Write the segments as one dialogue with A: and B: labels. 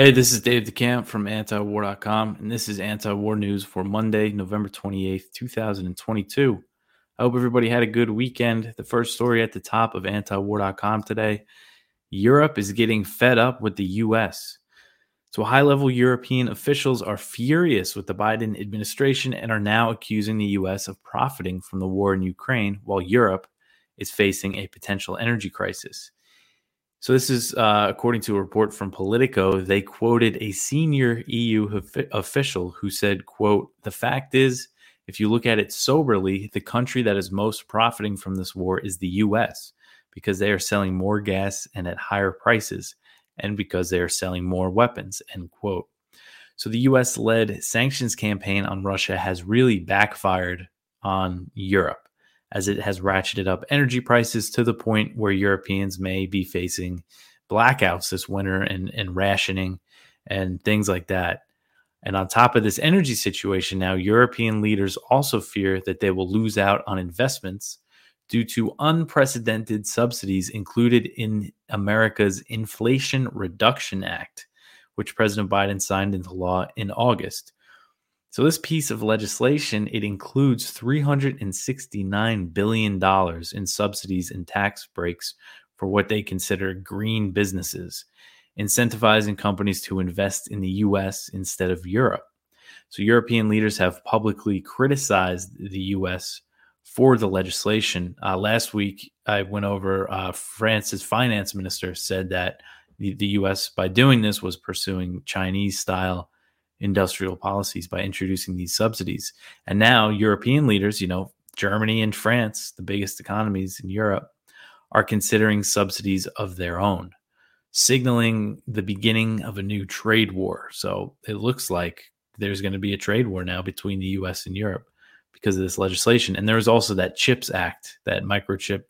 A: Hey, this is Dave DeCamp from antiwar.com, and this is anti-war news for Monday, November 28th, 2022. I hope everybody had a good weekend. The first story at the top of antiwar.com today Europe is getting fed up with the US. So, high level European officials are furious with the Biden administration and are now accusing the US of profiting from the war in Ukraine while Europe is facing a potential energy crisis. So this is uh, according to a report from Politico. They quoted a senior EU official who said, "quote The fact is, if you look at it soberly, the country that is most profiting from this war is the U.S. because they are selling more gas and at higher prices, and because they are selling more weapons." End quote. So the U.S.-led sanctions campaign on Russia has really backfired on Europe as it has ratcheted up energy prices to the point where Europeans may be facing blackouts this winter and, and rationing and things like that. And on top of this energy situation, now European leaders also fear that they will lose out on investments due to unprecedented subsidies included in America's Inflation Reduction Act, which President Biden signed into law in August. So this piece of legislation it includes 369 billion dollars in subsidies and tax breaks for what they consider green businesses, incentivizing companies to invest in the US instead of Europe. So European leaders have publicly criticized the US for the legislation. Uh, last week, I went over uh, France's finance minister said that the, the US, by doing this, was pursuing Chinese style industrial policies by introducing these subsidies. And now European leaders, you know, Germany and France, the biggest economies in Europe, are considering subsidies of their own, signaling the beginning of a new trade war. So it looks like there's going to be a trade war now between the US and Europe because of this legislation. And there was also that CHIPS Act, that microchip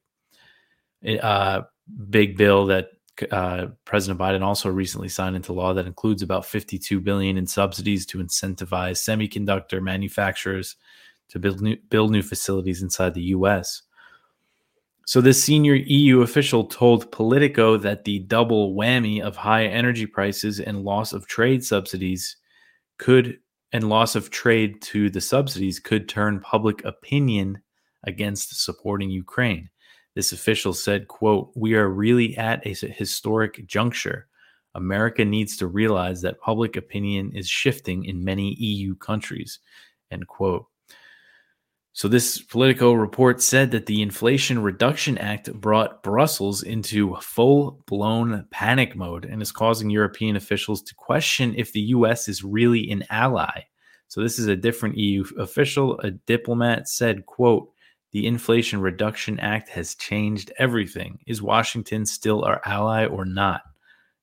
A: uh, big bill that uh, President Biden also recently signed into law that includes about 52 billion in subsidies to incentivize semiconductor manufacturers to build new, build new facilities inside the U.S. So this senior EU official told Politico that the double whammy of high energy prices and loss of trade subsidies could and loss of trade to the subsidies could turn public opinion against supporting Ukraine. This official said, quote, "We are really at a historic juncture. America needs to realize that public opinion is shifting in many EU countries." End quote. So, this Politico report said that the Inflation Reduction Act brought Brussels into full blown panic mode and is causing European officials to question if the US is really an ally. So, this is a different EU official. A diplomat said, quote, the Inflation Reduction Act has changed everything. Is Washington still our ally or not?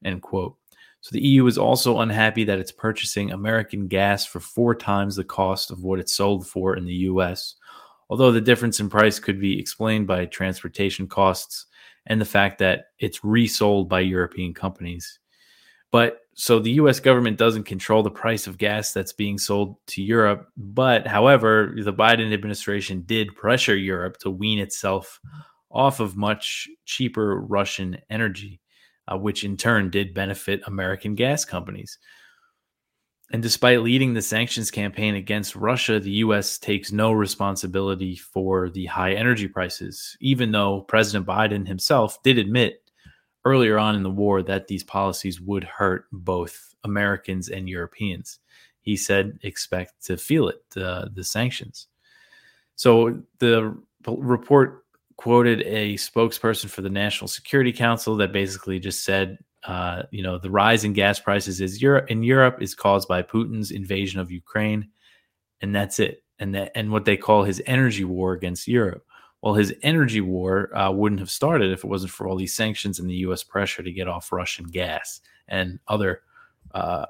A: End quote. So the EU is also unhappy that it's purchasing American gas for four times the cost of what it sold for in the US. Although the difference in price could be explained by transportation costs and the fact that it's resold by European companies. But so the US government doesn't control the price of gas that's being sold to Europe. But however, the Biden administration did pressure Europe to wean itself off of much cheaper Russian energy, uh, which in turn did benefit American gas companies. And despite leading the sanctions campaign against Russia, the US takes no responsibility for the high energy prices, even though President Biden himself did admit earlier on in the war that these policies would hurt both Americans and Europeans. He said, expect to feel it, uh, the sanctions. So the report quoted a spokesperson for the National Security Council that basically just said, uh, you know, the rise in gas prices is Europe in Europe is caused by Putin's invasion of Ukraine, and that's it. And that and what they call his energy war against Europe well, his energy war uh, wouldn't have started if it wasn't for all these sanctions and the U.S. pressure to get off Russian gas and other uh,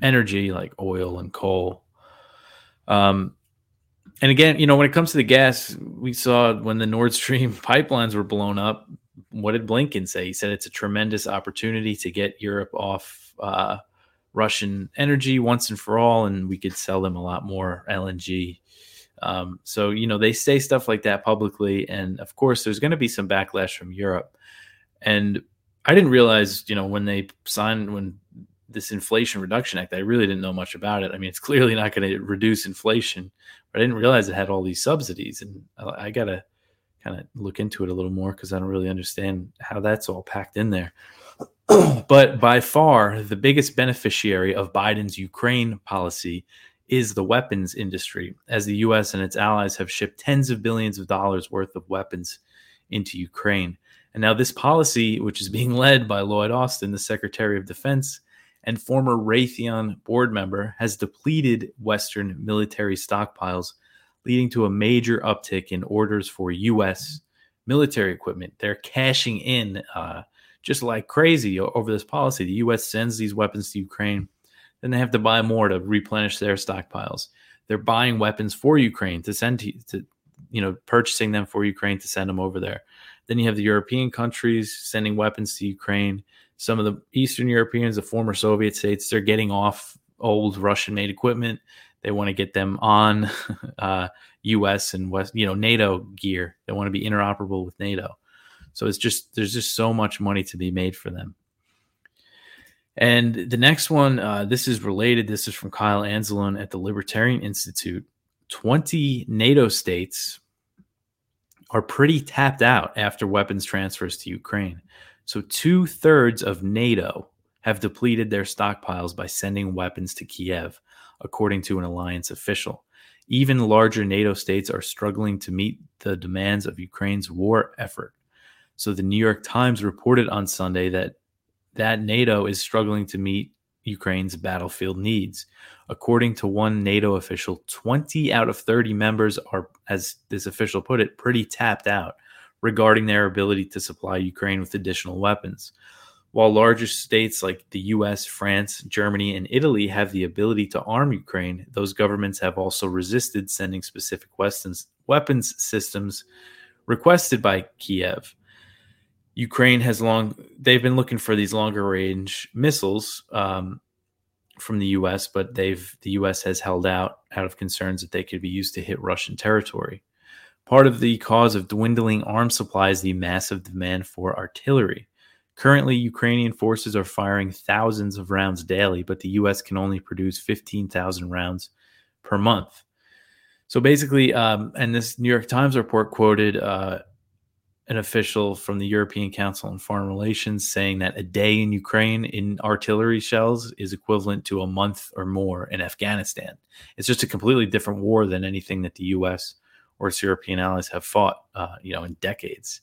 A: energy like oil and coal. Um, and again, you know, when it comes to the gas, we saw when the Nord Stream pipelines were blown up. What did Blinken say? He said it's a tremendous opportunity to get Europe off uh, Russian energy once and for all, and we could sell them a lot more LNG um, so, you know, they say stuff like that publicly. And of course, there's going to be some backlash from Europe. And I didn't realize, you know, when they signed, when this Inflation Reduction Act. I really didn't know much about it. I mean, it's clearly not going to reduce inflation, but I didn't realize it had all these subsidies, and I, I got to kind of look into it a little more because I don't really understand how that's all packed in there. but by far, the biggest beneficiary of Biden's Ukraine policy is the weapons industry, as the U.S. and its allies have shipped tens of billions of dollars worth of weapons into Ukraine. And now, this policy, which is being led by Lloyd Austin, the Secretary of Defense, and former Raytheon board member, has depleted Western military stockpiles, leading to a major uptick in orders for U.S. military equipment. They're cashing in uh, just like crazy over this policy. The U.S. sends these weapons to Ukraine, then they have to buy more to replenish their stockpiles. They're buying weapons for Ukraine to send to, to you know, purchasing them for Ukraine to send them over there. Then you have the European countries sending weapons to Ukraine. Some of the Eastern Europeans, the former Soviet states, they're getting off old Russian made equipment. They want to get them on uh, U.S. and West, you know, NATO gear. They want to be interoperable with NATO. So it's just there's just so much money to be made for them. And the next one, uh, this is related. This is from Kyle Anzalone at the Libertarian Institute. 20 NATO states are pretty tapped out after weapons transfers to Ukraine. So, two thirds of NATO have depleted their stockpiles by sending weapons to Kiev, according to an alliance official. Even larger NATO states are struggling to meet the demands of Ukraine's war effort. So, the New York Times reported on Sunday that that NATO is struggling to meet Ukraine's battlefield needs. According to one NATO official, 20 out of 30 members are, as this official put it, pretty tapped out regarding their ability to supply Ukraine with additional weapons. While larger states like the US, France, Germany, and Italy have the ability to arm Ukraine, those governments have also resisted sending specific weapons, weapons systems requested by Kiev. Ukraine has long they've been looking for these longer range missiles um, from the U.S., but they've the U.S. has held out out of concerns that they could be used to hit Russian territory. Part of the cause of dwindling arms supply is the massive demand for artillery. Currently, Ukrainian forces are firing thousands of rounds daily, but the U.S. can only produce 15,000 rounds per month. So basically, um, and this New York Times report quoted uh, an official from the European Council on Foreign Relations saying that a day in Ukraine in artillery shells is equivalent to a month or more in Afghanistan. It's just a completely different war than anything that the U.S. or its European allies have fought, uh, you know, in decades.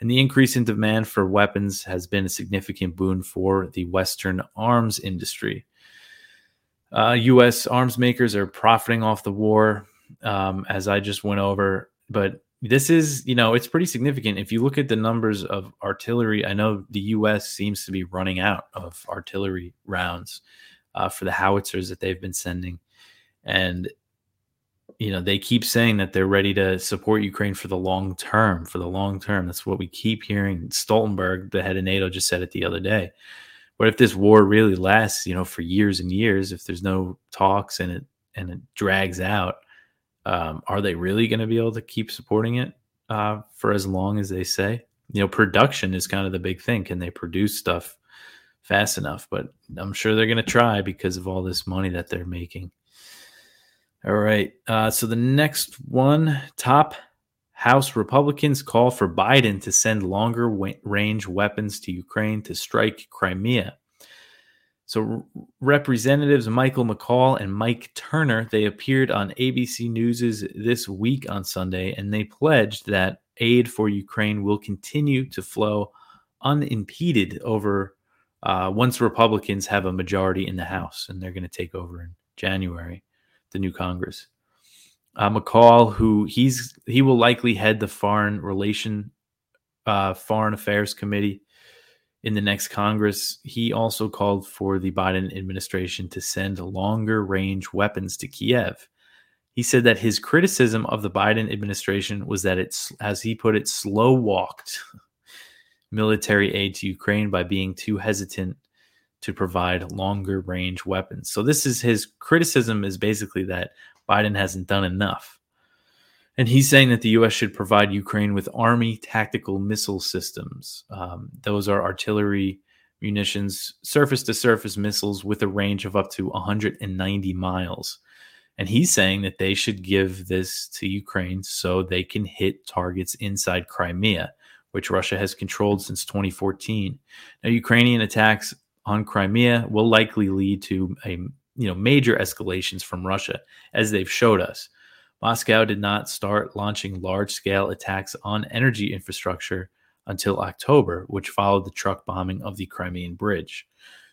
A: And the increase in demand for weapons has been a significant boon for the Western arms industry. Uh, U.S. arms makers are profiting off the war, um, as I just went over, but this is, you know, it's pretty significant. If you look at the numbers of artillery, I know the U.S. seems to be running out of artillery rounds uh, for the howitzers that they've been sending. And, you know, they keep saying that they're ready to support Ukraine for the long term, for the long term. That's what we keep hearing. Stoltenberg, the head of NATO, just said it the other day. But if this war really lasts, you know, for years and years, if there's no talks and it and it drags out, um, are they really going to be able to keep supporting it uh, for as long as they say? You know, production is kind of the big thing. Can they produce stuff fast enough? But I'm sure they're going to try because of all this money that they're making. All right. Uh, so the next one top House Republicans call for Biden to send longer range weapons to Ukraine to strike Crimea. So representatives Michael McCaul and Mike Turner, they appeared on ABC News's this week on Sunday and they pledged that aid for Ukraine will continue to flow unimpeded over uh, once Republicans have a majority in the House and they're going to take over in January, the new Congress. Uh, McCaul, who he's he will likely head the foreign relation uh, foreign affairs committee in the next Congress, he also called for the Biden administration to send longer range weapons to Kiev. He said that his criticism of the Biden administration was that it's, as he put it, slow walked military aid to Ukraine by being too hesitant to provide longer range weapons. So this is his criticism is basically that Biden hasn't done enough. And he's saying that the U.S. should provide Ukraine with Army tactical missile systems. Um, those are artillery munitions, surface to surface missiles with a range of up to 190 miles. And he's saying that they should give this to Ukraine so they can hit targets inside Crimea, which Russia has controlled since 2014. Now, Ukrainian attacks on Crimea will likely lead to a you know major escalations from Russia, as they've showed us. Moscow did not start launching large scale attacks on energy infrastructure until October, which followed the truck bombing of the Crimean Bridge.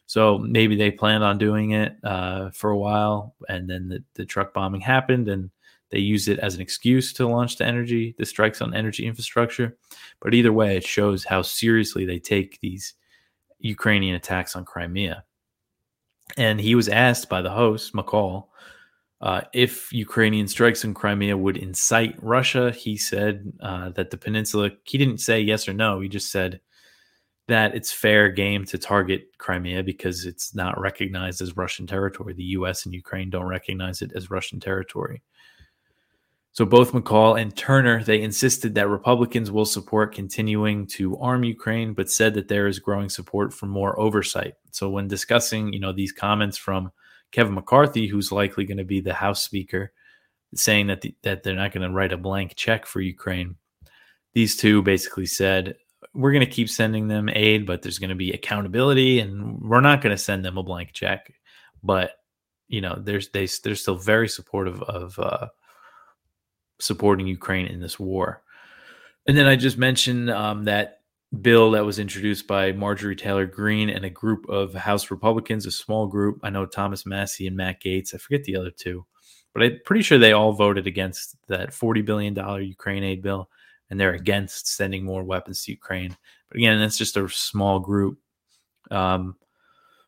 A: So maybe they planned on doing it uh, for a while, and then the, the truck bombing happened, and they used it as an excuse to launch the energy, the strikes on energy infrastructure. But either way, it shows how seriously they take these Ukrainian attacks on Crimea. And he was asked by the host, McCaul, uh, if Ukrainian strikes in Crimea would incite Russia, he said uh, that the peninsula, he didn't say yes or no. He just said that it's fair game to target Crimea because it's not recognized as Russian territory. The US and Ukraine don't recognize it as Russian territory. So both McCaul and Turner, they insisted that Republicans will support continuing to arm Ukraine, but said that there is growing support for more oversight. So when discussing, you know, these comments from Kevin McCarthy, who's likely going to be the House Speaker, saying that the, that they're not going to write a blank check for Ukraine, these two basically said we're going to keep sending them aid, but there's going to be accountability, and we're not going to send them a blank check. But you know, there's they they're still very supportive of. Uh, supporting Ukraine in this war. And then I just mentioned um, that bill that was introduced by Marjorie Taylor Greene and a group of House Republicans, a small group. I know Thomas Massie and Matt Gaetz. I forget the other two, but I'm pretty sure they all voted against that $40 billion Ukraine aid bill, and they're against sending more weapons to Ukraine. But again, that's just a small group. Um,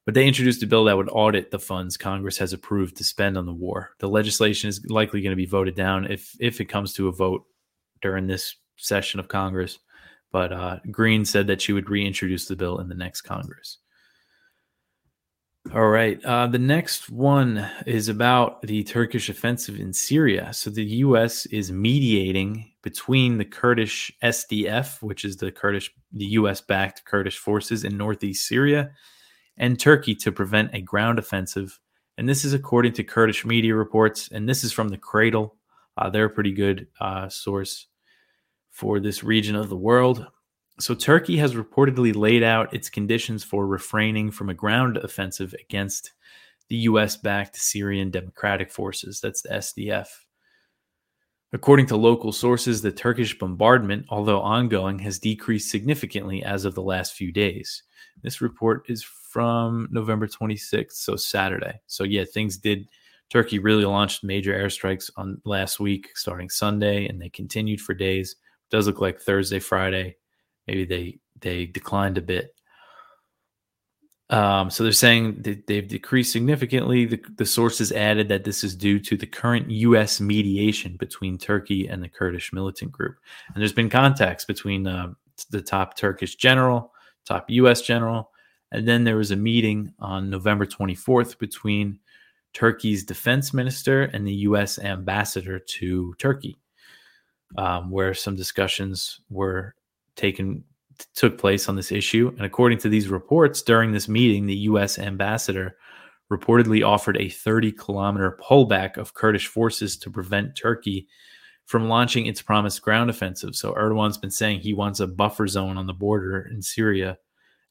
A: but they introduced a bill that would audit the funds Congress has approved to spend on the war. The legislation is likely going to be voted down if if it comes to a vote during this session of Congress. But uh, Greene said that she would reintroduce the bill in the next Congress. All right. Uh, the next one is about the Turkish offensive in Syria. So the U.S. is mediating between the Kurdish SDF, which is the Kurdish, the U.S.-backed Kurdish forces in northeast Syria, and Turkey to prevent a ground offensive. And this is according to Kurdish media reports. And this is from the Cradle. Uh, they're a pretty good uh, source for this region of the world. So, Turkey has reportedly laid out its conditions for refraining from a ground offensive against the US backed Syrian Democratic Forces. That's the SDF. According to local sources, the Turkish bombardment, although ongoing, has decreased significantly as of the last few days. This report is from November 26th, so Saturday. So yeah, things did. Turkey really launched major airstrikes on last week, starting Sunday, and they continued for days. Does look like Thursday, Friday, maybe they they declined a bit. Um, so they're saying that they've decreased significantly. The, the sources added that this is due to the current U.S. mediation between Turkey and the Kurdish militant group. And there's been contacts between uh, the top Turkish general, top U.S. general, and then there was a meeting on November 24th between Turkey's defense minister and the U.S. ambassador to Turkey, um, where some discussions were taken took place on this issue. And according to these reports, during this meeting, the U.S. ambassador reportedly offered a 30 kilometer pullback of Kurdish forces to prevent Turkey from launching its promised ground offensive. So Erdogan's been saying he wants a buffer zone on the border in Syria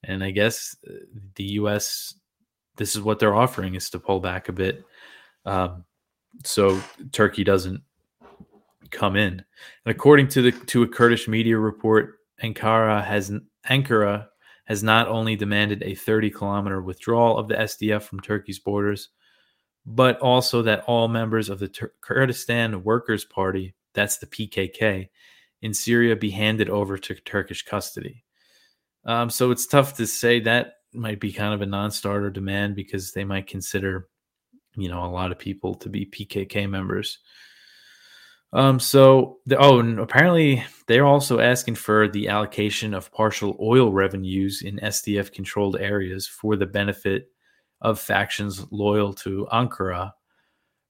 A: and I guess uh, the U.S. this is what they're offering is to pull back a bit, um, so Turkey doesn't come in. And according to the to a Kurdish media report, Ankara has Ankara has not only demanded a 30 kilometer withdrawal of the SDF from Turkey's borders, but also that all members of the Tur- Kurdistan Workers' Party, that's the PKK, in Syria be handed over to Turkish custody. Um, so it's tough to say that might be kind of a non-starter demand because they might consider, you know, a lot of people to be PKK members. Um, so the, oh, and apparently they're also asking for the allocation of partial oil revenues in SDF controlled areas for the benefit of factions loyal to Ankara,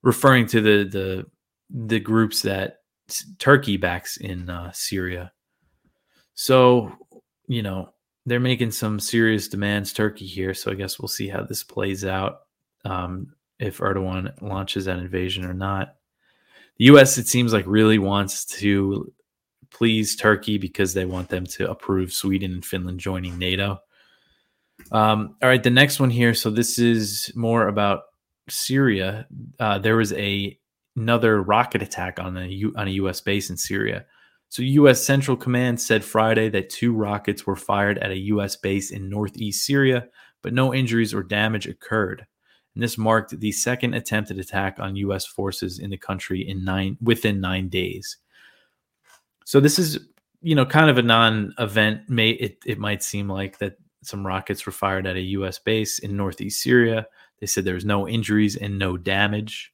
A: referring to the the the groups that Turkey backs in uh, Syria. So you know they're making some serious demands, Turkey here. So I guess we'll see how this plays out um, if Erdogan launches that invasion or not. The U.S. it seems like really wants to please Turkey because they want them to approve Sweden and Finland joining NATO. Um, all right, the next one here. So this is more about Syria. Uh, there was a another rocket attack on a U, on a U.S. base in Syria. So, U.S. Central Command said Friday that two rockets were fired at a U.S. base in northeast Syria, but no injuries or damage occurred. And this marked the second attempted attack on U.S. forces in the country in nine within nine days. So, this is you know kind of a non-event. May it it might seem like that some rockets were fired at a U.S. base in northeast Syria. They said there was no injuries and no damage.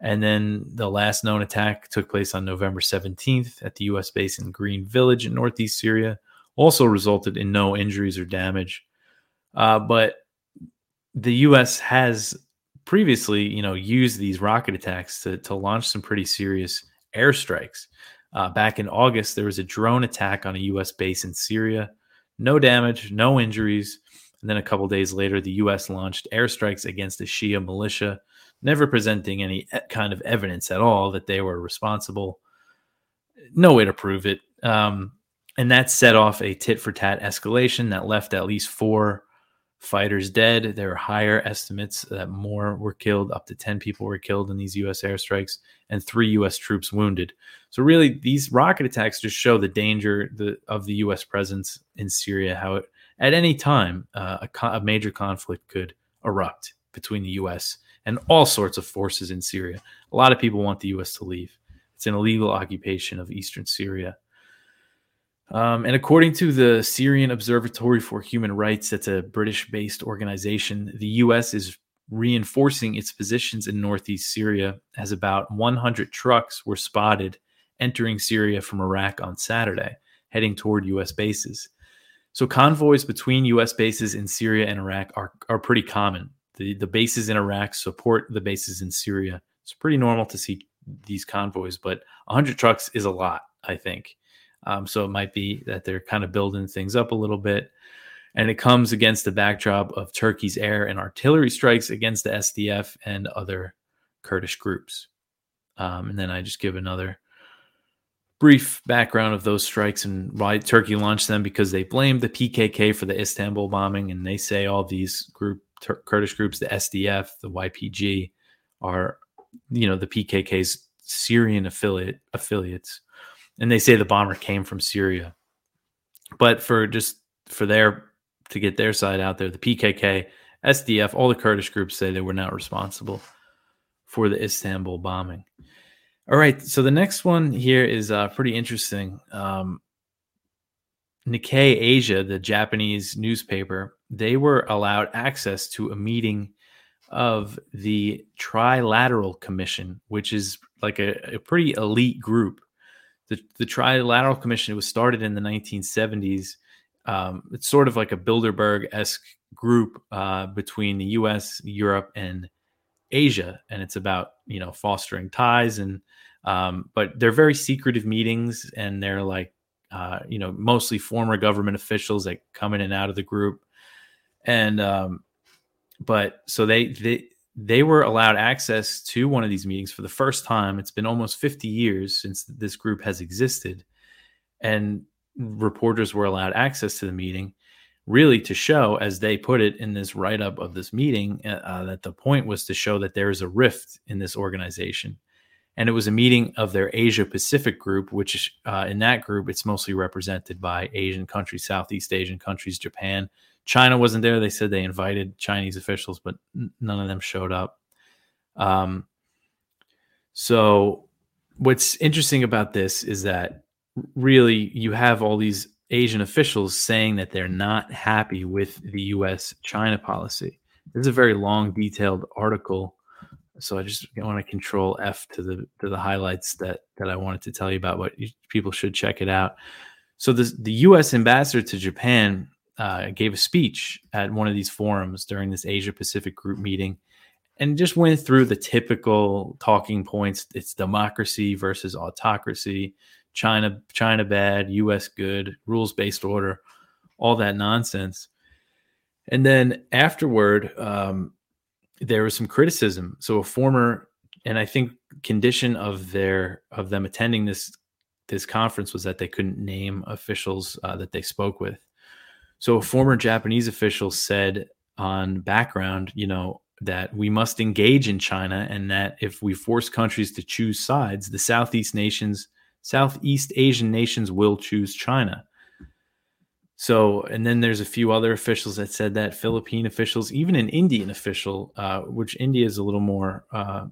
A: And then the last known attack took place on November 17th at the U.S. base in Green Village in northeast Syria. Also resulted in no injuries or damage. Uh, but the U.S. has previously, you know, used these rocket attacks to, to launch some pretty serious airstrikes. Uh, back in August, there was a drone attack on a U.S. base in Syria. No damage, no injuries. And then a couple days later, the U.S. launched airstrikes against a Shia militia never presenting any kind of evidence at all that they were responsible. No way to prove it. Um, and that set off a tit for tat escalation that left at least four fighters dead. There are higher estimates that more were killed, up to 10 people were killed in these U.S. airstrikes, and three U.S. troops wounded. So, really, these rocket attacks just show the danger the, of the U.S. presence in Syria, how it, at any time uh, a, a major conflict could erupt between the U.S and all sorts of forces in Syria. A lot of people want the U.S. to leave. It's an illegal occupation of eastern Syria. Um, and according to the Syrian Observatory for Human Rights, that's a British based organization, the U.S. is reinforcing its positions in northeast Syria as about 100 trucks were spotted entering Syria from Iraq on Saturday, heading toward U.S. bases. So convoys between U.S. bases in Syria and Iraq are, are pretty common. The, the bases in Iraq support the bases in Syria. It's pretty normal to see these convoys, but 100 trucks is a lot, I think. Um, so it might be that they're kind of building things up a little bit. And it comes against the backdrop of Turkey's air and artillery strikes against the SDF and other Kurdish groups. Um, and then I just give another brief background of those strikes and why Turkey launched them because they blamed the PKK for the Istanbul bombing. And they say all these group Tur- Kurdish groups, the SDF, the YPG, are you know the PKK's Syrian affiliate affiliates, and they say the bomber came from Syria. But for just for their to get their side out there, the PKK, SDF, all the Kurdish groups say they were not responsible for the Istanbul bombing. All right, so the next one here is uh, pretty interesting. Um, Nikkei Asia, the Japanese newspaper, they were allowed access to a meeting of the Trilateral Commission, which is like a, a pretty elite group. The, the Trilateral Commission was started in the 1970s. Um, it's sort of like a Bilderberg esque group uh, between the U.S., Europe, and Asia, and it's about you know fostering ties and um, but they're very secretive meetings, and they're like uh, you know mostly former government officials that come in and out of the group and um, but so they they they were allowed access to one of these meetings for the first time. It's been almost 50 years since this group has existed, and reporters were allowed access to the meeting really to show, as they put it in this write up of this meeting, uh, uh, that the point was to show that there is a rift in this organization. And it was a meeting of their Asia Pacific group, which uh, in that group, it's mostly represented by Asian countries, Southeast Asian countries, Japan, China wasn't there. They said they invited Chinese officials, but none of them showed up. Um, so, what's interesting about this is that really you have all these Asian officials saying that they're not happy with the U.S. China policy. This is a very long, detailed article, so I just want to control F to the to the highlights that that I wanted to tell you about. But people should check it out. So the the U.S. ambassador to Japan uh, gave a speech at one of these forums during this Asia Pacific group meeting and just went through the typical talking points. It's democracy versus autocracy, China, China bad, US good, rules based order, all that nonsense. And then afterward, um, there was some criticism. So a former, and I think condition of their of them attending this this conference was that they couldn't name officials uh, that they spoke with. So a former Japanese official said on background, you know, that we must engage in China and that if we force countries to choose sides, the Southeast nations, Southeast Asian nations will choose China. So, and then there's a few other officials that said that Philippine officials, even an Indian official, uh, which India is a little more uh,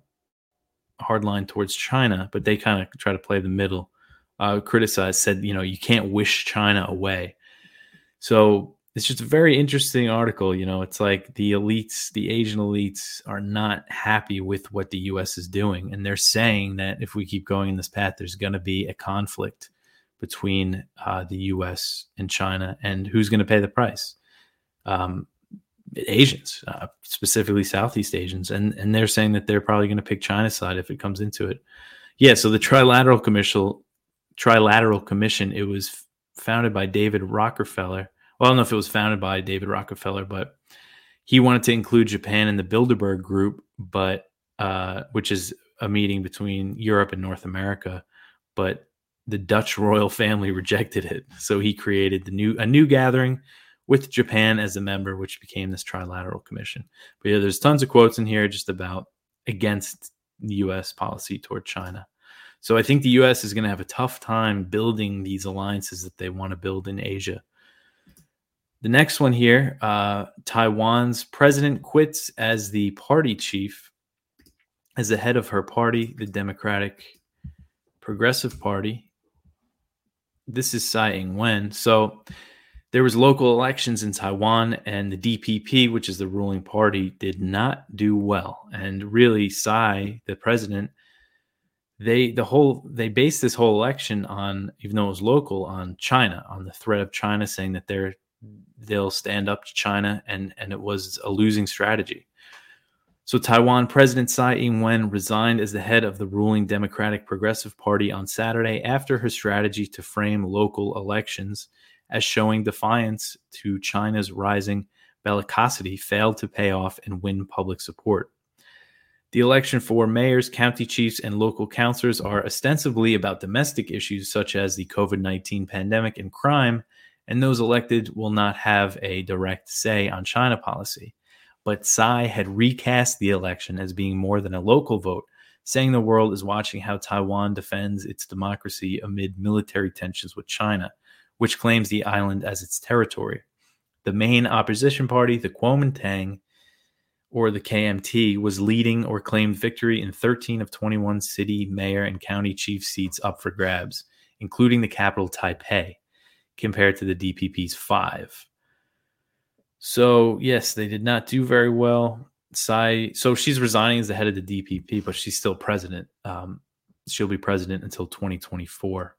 A: hardline towards China, but they kind of try to play the middle, uh, criticized, said, you know, you can't wish China away. So it's just a very interesting article. You know, it's like the elites, the Asian elites, are not happy with what the U.S. is doing, and they're saying that if we keep going in this path, there's going to be a conflict between uh, the U.S. and China, and who's going to pay the price? Um, Asians, uh, specifically Southeast Asians, and and they're saying that they're probably going to pick China's side if it comes into it. Yeah, so the Trilateral Commission, Trilateral Commission, it was founded by David Rockefeller well, I don't know if it was founded by David Rockefeller, but he wanted to include Japan in the Bilderberg Group, but uh, which is a meeting between Europe and North America, but the Dutch royal family rejected it. So he created the new a new gathering with Japan as a member, which became this trilateral commission. But yeah, there's tons of quotes in here just about against U.S. policy toward China. So I think the U.S. is going to have a tough time building these alliances that they want to build in Asia the next one here uh, Taiwan's president quits as the party chief, as the head of her party, the Democratic Progressive Party. This is Tsai Ing wen. So there was local elections in Taiwan, and the DPP, which is the ruling party, did not do well. And really, Tsai, the president, they the whole they based this whole election on, even though it was local, on China, on the threat of China saying that they're they'll stand up to China, and and it was a losing strategy. So Taiwan President Tsai Ing-wen resigned as the head of the ruling Democratic Progressive Party on Saturday after her strategy to frame local elections as showing defiance to China's rising bellicosity failed to pay off and win public support. The election for mayors, county chiefs, and local councilors are ostensibly about domestic issues such as the COVID 19 pandemic and crime, and those elected will not have a direct say on China policy. But Tsai had recast the election as being more than a local vote, saying the world is watching how Taiwan defends its democracy amid military tensions with China, which claims the island as its territory. The main opposition party, the Kuomintang, or the KMT, was leading or claimed victory in 13 of 21 city, mayor, and county chief seats up for grabs, including the capital, Taipei compared to the DPP's five. So yes, they did not do very well. So she's resigning as the head of the DPP, but she's still president. Um, she'll be president until 2024.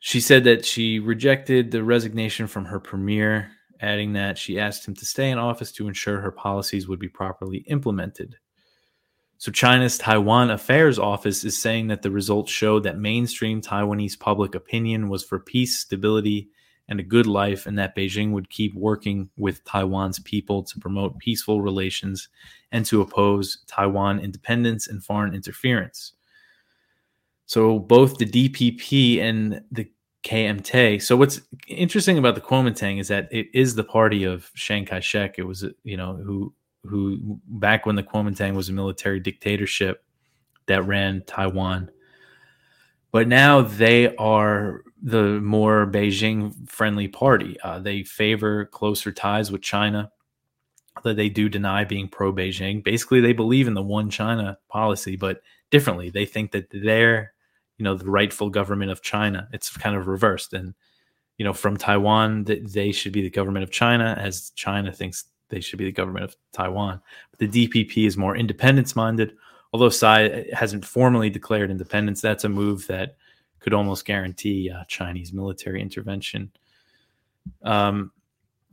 A: She said that she rejected the resignation from her premier, adding that she asked him to stay in office to ensure her policies would be properly implemented. So, China's Taiwan Affairs Office is saying that the results showed that mainstream Taiwanese public opinion was for peace, stability, and a good life, and that Beijing would keep working with Taiwan's people to promote peaceful relations and to oppose Taiwan independence and foreign interference. So, both the DPP and the KMT. So, what's interesting about the Kuomintang is that it is the party of Chiang Kai shek. It was, you know, who who back when the Kuomintang was a military dictatorship that ran Taiwan. But now they are the more Beijing friendly party. Uh, they favor closer ties with China, that they do deny being pro Beijing. Basically, they believe in the one China policy, but differently. They think that they're, you know, the rightful government of China. It's kind of reversed. And, you know, from Taiwan, that they should be the government of China, as China thinks they should be the government of Taiwan. But the DPP is more independence minded. Although Tsai hasn't formally declared independence, that's a move that could almost guarantee uh, Chinese military intervention. Um,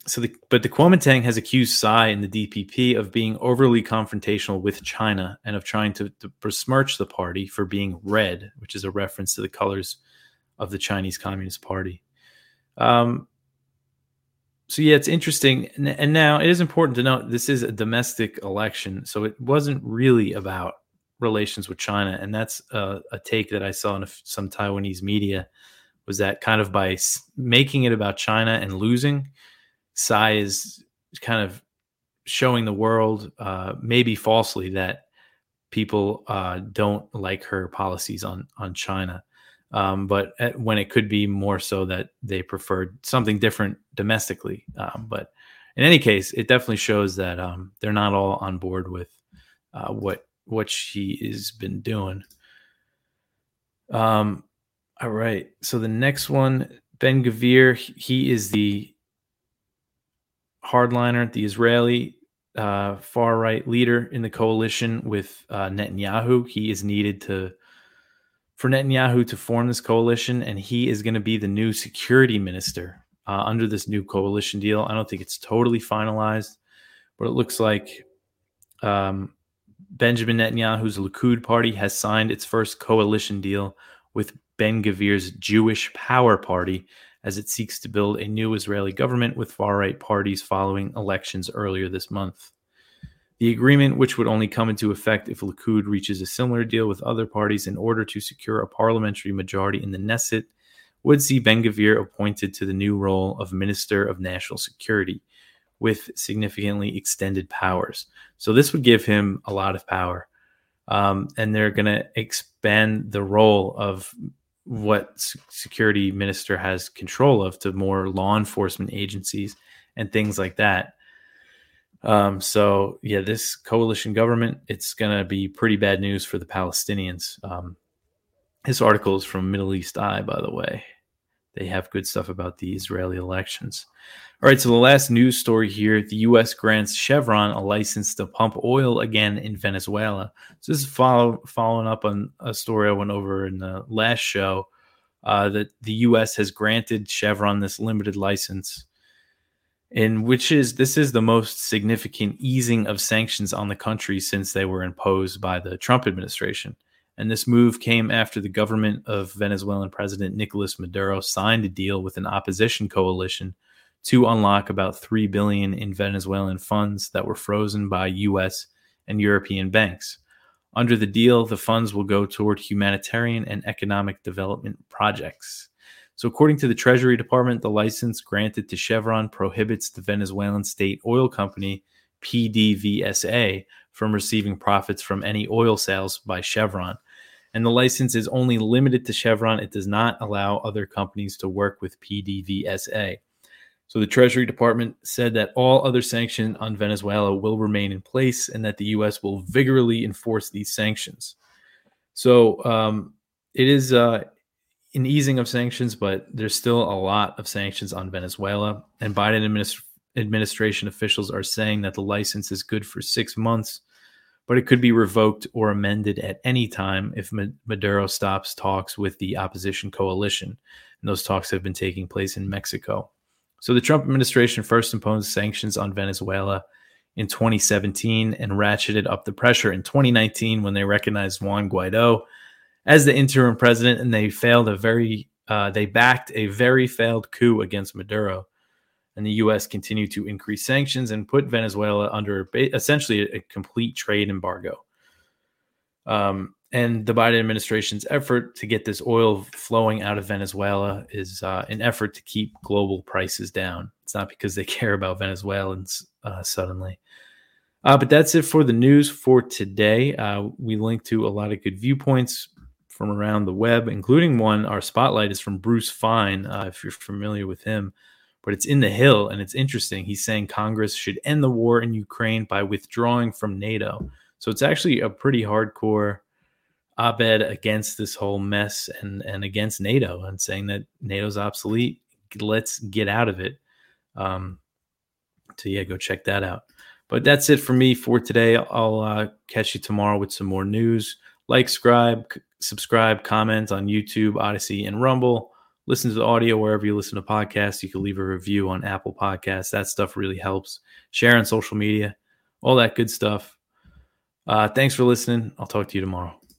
A: so, the, but the Kuomintang has accused Tsai and the DPP of being overly confrontational with China and of trying to, to besmirch the party for being red, which is a reference to the colors of the Chinese Communist Party. Um, so yeah, it's interesting. And now it is important to note this is a domestic election, so it wasn't really about relations with China, and that's a, a take that I saw in some Taiwanese media was that kind of by making it about China and losing, Tsai is kind of showing the world, uh, maybe falsely, that people uh, don't like her policies on on China. Um, but at, when it could be more so that they preferred something different domestically. Um, but in any case, it definitely shows that um, they're not all on board with uh, what what she has been doing. Um, all right. So the next one, Ben Gavir, he is the hardliner, the Israeli uh, far right leader in the coalition with uh, Netanyahu. He is needed to for Netanyahu to form this coalition, and he is going to be the new security minister uh, under this new coalition deal. I don't think it's totally finalized, but it looks like um, Benjamin Netanyahu's Likud party has signed its first coalition deal with Ben Gvir's Jewish Power Party as it seeks to build a new Israeli government with far right parties following elections earlier this month. The agreement, which would only come into effect if Likud reaches a similar deal with other parties in order to secure a parliamentary majority in the Knesset, would see Ben Gvir appointed to the new role of Minister of National Security with significantly extended powers. So this would give him a lot of power. Um, and they're going to expand the role of what security minister has control of to more law enforcement agencies and things like that. Um, so yeah, this coalition government, it's going to be pretty bad news for the Palestinians. Um, this article is from Middle East Eye, by the way. They have good stuff about the Israeli elections. All right, so the last news story here the U.S. grants Chevron a license to pump oil again in Venezuela. So this is follow, following up on a story I went over in the last show uh, that the U.S. has granted Chevron this limited license in which is this is the most significant easing of sanctions on the country since they were imposed by the Trump administration. And this move came after the government of Venezuelan President Nicolas Maduro signed a deal with an opposition coalition to unlock about 3 billion in Venezuelan funds that were frozen by US and European banks. Under the deal, the funds will go toward humanitarian and economic development projects. So, according to the Treasury Department, the license granted to Chevron prohibits the Venezuelan state oil company, PDVSA, from receiving profits from any oil sales by Chevron. And the license is only limited to Chevron. It does not allow other companies to work with PDVSA. So the Treasury Department said that all other sanctions on Venezuela will remain in place and that the U.S. will vigorously enforce these sanctions. So um, it is uh, an easing of sanctions, but there's still a lot of sanctions on Venezuela. And Biden administ- administration officials are saying that the license is good for six months, but it could be revoked or amended at any time if Maduro stops talks with the opposition coalition. And those talks have been taking place in Mexico. So the Trump administration first imposed sanctions on Venezuela in 2017 and ratcheted up the pressure in 2019 when they recognized Juan Guaido as the interim president, and they failed a very uh, they backed a very failed coup against Maduro, and the U.S. continued to increase sanctions and put Venezuela under essentially a, a complete trade embargo. Um, and the Biden administration's effort to get this oil flowing out of Venezuela is uh, an effort to keep global prices down. It's not because they care about Venezuelans uh, suddenly. Uh, but that's it for the news for today. Uh, we link to a lot of good viewpoints from around the web, including one. Our spotlight is from Bruce Fein, uh, if you're familiar with him. But it's in the Hill, and it's interesting. He's saying Congress should end the war in Ukraine by withdrawing from NATO. So it's actually a pretty hardcore op-ed against this whole mess and and against NATO and saying that NATO's obsolete. Let's get out of it. Um, so yeah, go check that out. But that's it for me for today. I'll uh, catch you tomorrow with some more news. Like, subscribe, subscribe, comment on YouTube, Odysee, and Rumble. Listen to the audio wherever you listen to podcasts. You can leave a review on Apple Podcasts. That stuff really helps. Share on social media, all that good stuff. Uh, thanks for listening. I'll talk to you tomorrow.